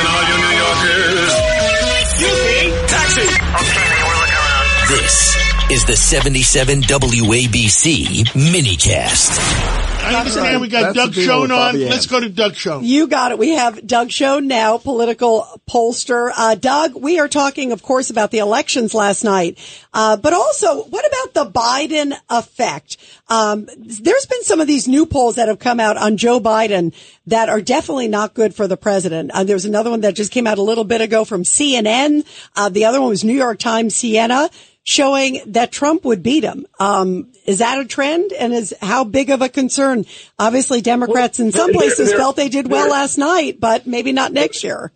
Listen, all you New Yorkers. Excuse me. Taxi. Okay, we're looking around. This is the 77 WABC minicast. I understand we got That's Doug the Schoen on. Bobby Let's go to Doug Schoen. You got it. We have Doug Schoen now, political pollster. Uh, Doug, we are talking, of course, about the elections last night, uh, but also what about the Biden effect? Um, there's been some of these new polls that have come out on Joe Biden that are definitely not good for the president. Uh, there's another one that just came out a little bit ago from CNN. Uh, the other one was New York Times Siena showing that Trump would beat him. Um, is that a trend? And is how big of a concern? Obviously, Democrats in some there- places there- felt they did well there- last night, but maybe not next year.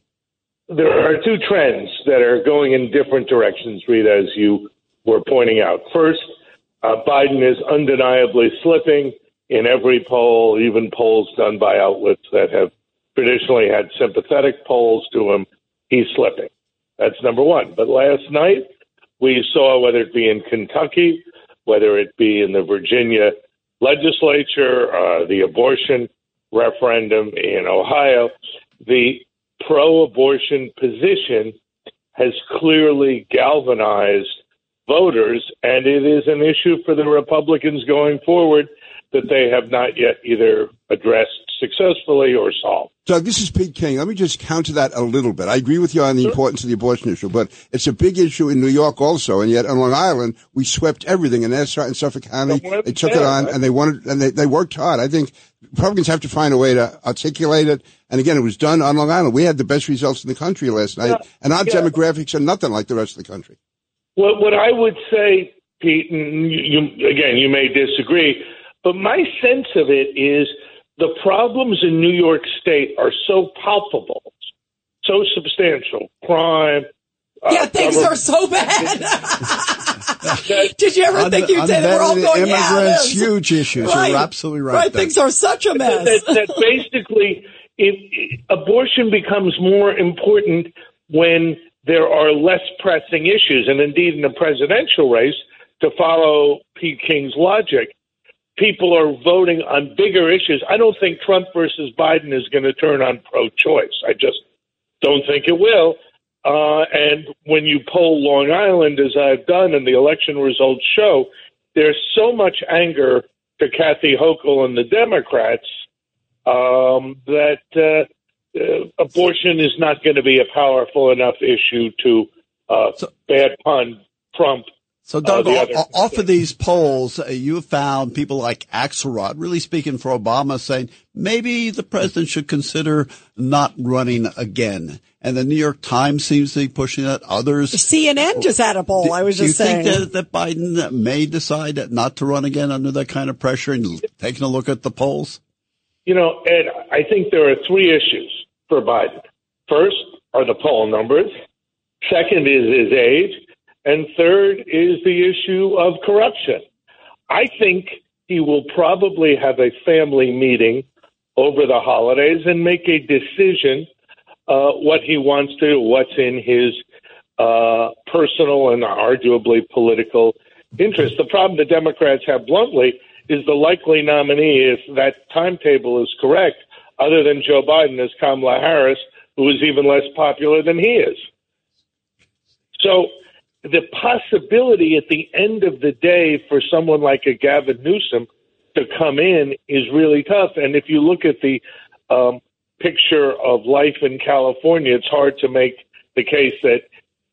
There are two trends that are going in different directions, Rita, as you were pointing out. First, uh, Biden is undeniably slipping in every poll, even polls done by outlets that have traditionally had sympathetic polls to him. He's slipping. That's number one. But last night, we saw whether it be in Kentucky, whether it be in the Virginia legislature, uh, the abortion referendum in Ohio, the pro abortion position has clearly galvanized voters, and it is an issue for the Republicans going forward that they have not yet either addressed successfully or solved. Doug, this is Pete King. Let me just counter that a little bit. I agree with you on the importance of the abortion issue, but it's a big issue in New York also. And yet on Long Island, we swept everything in Nassau and Suffolk County. They took it on and they wanted, and they, they worked hard. I think Republicans have to find a way to articulate it. And again, it was done on Long Island. We had the best results in the country last night and our Yeah. demographics are nothing like the rest of the country. What, what I would say, Pete, and you, you, again, you may disagree, but my sense of it is the problems in New York State are so palpable, so substantial crime. uh, yeah, things government- are so bad. Did you ever think you'd say that we're all going, yeah, immigrants, it is. huge issues. Right. You're absolutely right. Right, Doug. things are such a mess. that, that basically it, it- abortion becomes more important when there are less pressing issues. And indeed, in the presidential race, to follow Pete King's logic, people are voting on bigger issues. I don't think Trump versus Biden is going to turn on pro choice. I just don't think it will. Uh, and when you poll Long Island, as I've done, and the election results show, there's so much anger to Kathy Hochul and the Democrats um, that uh, uh, abortion is not going to be a powerful enough issue to uh, bad pun Trump. So, Doug, Uh, the o- other- off of these polls, uh, you have found people like Axelrod really speaking for Obama, saying maybe the president should consider not running again. And the New York Times seems to be pushing that. Others. CNN just had a poll. I was Do you just saying. think that, that Biden may decide not to run again under that kind of pressure and taking a look at the polls? You know, Ed, I think there are three issues for Biden. First are the poll numbers. Second is his age. And third is the issue of corruption. I think he will probably have a family meeting over the holidays and make a decision uh, what he wants to do, what's in his uh, personal and arguably political interest. The problem the Democrats have bluntly is the likely nominee, if that timetable is correct, other than Joe Biden, is Kamala Harris, who is even less popular than he is. So the possibility at the end of the day for someone like a Gavin Newsom to come in is really tough. And if you look at the um, picture of life in California, it's hard to make the case that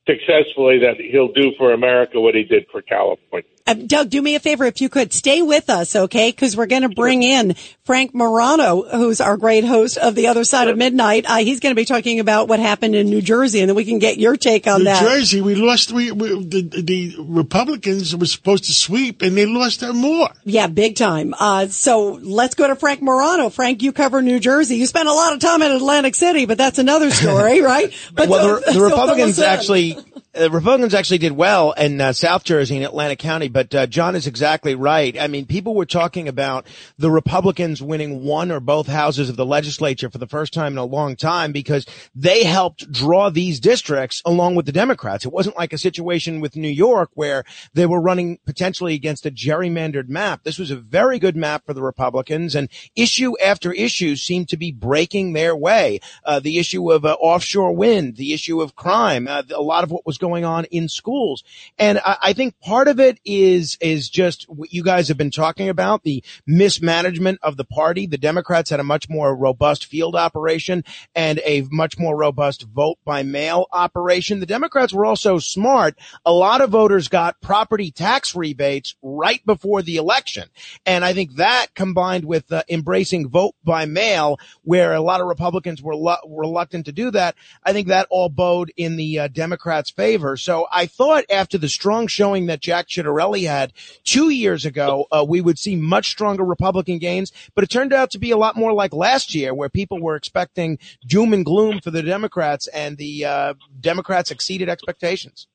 successfully that he'll do for America what he did for California. Uh, Doug, do me a favor if you could stay with us, okay? Because we're going to bring in Frank Morano, who's our great host of the other side of midnight. Uh, he's going to be talking about what happened in New Jersey, and then we can get your take on New that. Jersey, we lost. We, we the, the Republicans were supposed to sweep, and they lost that more. Yeah, big time. Uh, so let's go to Frank Morano. Frank, you cover New Jersey. You spent a lot of time in Atlantic City, but that's another story, right? But well, the, the so Republicans fill actually, the Republicans actually did well in uh, South Jersey and Atlantic County, but uh, John is exactly right. I mean, people were talking about the Republicans winning one or both houses of the legislature for the first time in a long time because they helped draw these districts along with the Democrats. It wasn't like a situation with New York where they were running potentially against a gerrymandered map. This was a very good map for the Republicans and issue after issue seemed to be breaking their way. Uh, the issue of uh, offshore wind, the issue of crime, uh, a lot of what was going on in schools. And I, I think part of it is, is just what you guys have been talking about, the mismanagement of the party. The Democrats had a much more robust field operation and a much more robust vote by mail operation. The Democrats were also smart. A lot of voters got property tax rebates right before the election. And I think that combined with uh, embracing vote by mail, where a lot of Republicans were lo- reluctant to do that, I think that all bode in the uh, Democrats' favor. So I thought after the strong showing that Jack Ciattarelli had two years ago, uh, we would see much stronger Republican gains, but it turned out to be a lot more like last year where people were expecting doom and gloom for the Democrats and the uh, Democrats exceeded expectations.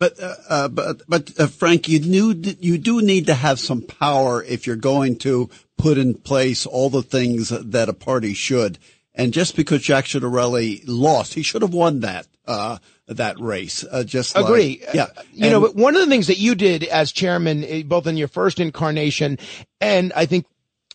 But uh, uh, but but uh, Frank, you knew you do need to have some power if you're going to put in place all the things that a party should. And just because Jack Ciattarelli lost, he should have won that uh, that race. Uh, just like- Agree. yeah. You And- know, but one of the things that you did as chairman, eh, both in your first incarnation and I think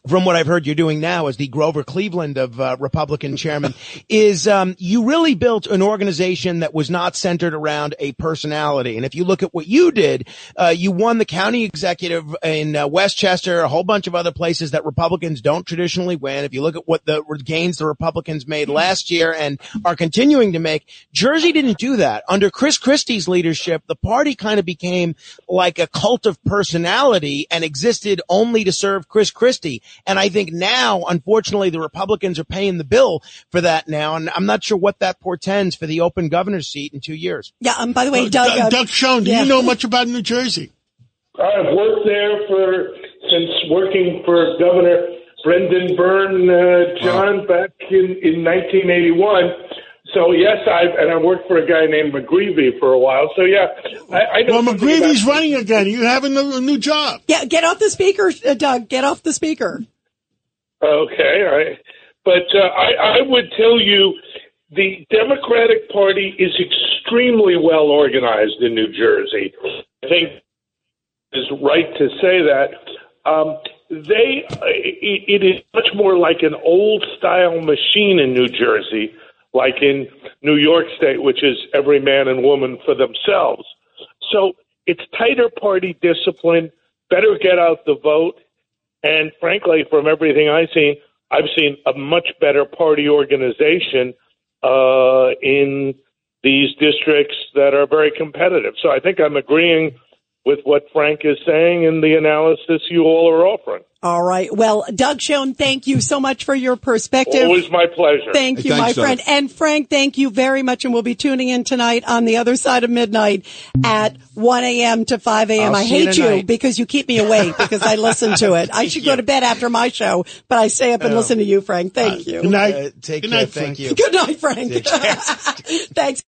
from what I've heard you're doing now as the Grover Cleveland of uh, Republican chairman is um, you really built an organization that was not centered around a personality. And if you look at what you did, uh, you won the county executive in uh, Westchester, a whole bunch of other places that Republicans don't traditionally win. If you look at what the gains the Republicans made last year and are continuing to make, Jersey didn't do that. Under Chris Christie's leadership, the party kind of became like a cult of personality and existed only to serve Chris Christie. And I think now, unfortunately, the Republicans are paying the bill for that now. And I'm not sure what that portends for the open governor's seat in two years. Yeah. Um, by the way, Uh, Doug. uh, Doug Schoen, do yeah. you know much about New Jersey? I've worked there for since working for Governor Brendan Byrne, uh, John, back in, in 1981. So yes, I've and I worked for a guy named McGreevy for a while. So yeah, I, I know. Well, something McGreevy's about- running again. You have a new, a new job. Yeah, get off the speaker, uh, Doug. Get off the speaker. Okay, all right. But uh, I, I would tell you the Democratic Party is extremely well organized in New Jersey. I think is right to say that. Um, they it, it is much more like an old style machine in New Jersey, like in New York State, which is every man and woman for themselves. So it's tighter party discipline, better get out the vote, and frankly, from everything I've seen, I've seen a much better party organization uh, in these districts that are very competitive. So I think I'm agreeing with what Frank is saying and the analysis you all are offering. All right. Well, Doug Schoen, thank you so much for your perspective. Always my pleasure. Thank Hey, you, my thanks, Doug. friend. And Frank, thank you very much. And we'll be tuning in tonight on the other side of midnight at 1 a.m. to 5 a.m. I'll I see you hate you because you keep me awake because I listen to it. I should go to bed after my show, but I stay up and listen to you, Frank. Thank you. Good night. Uh, take Good care. night, Thank Frank. you. Good night, Frank. Thanks.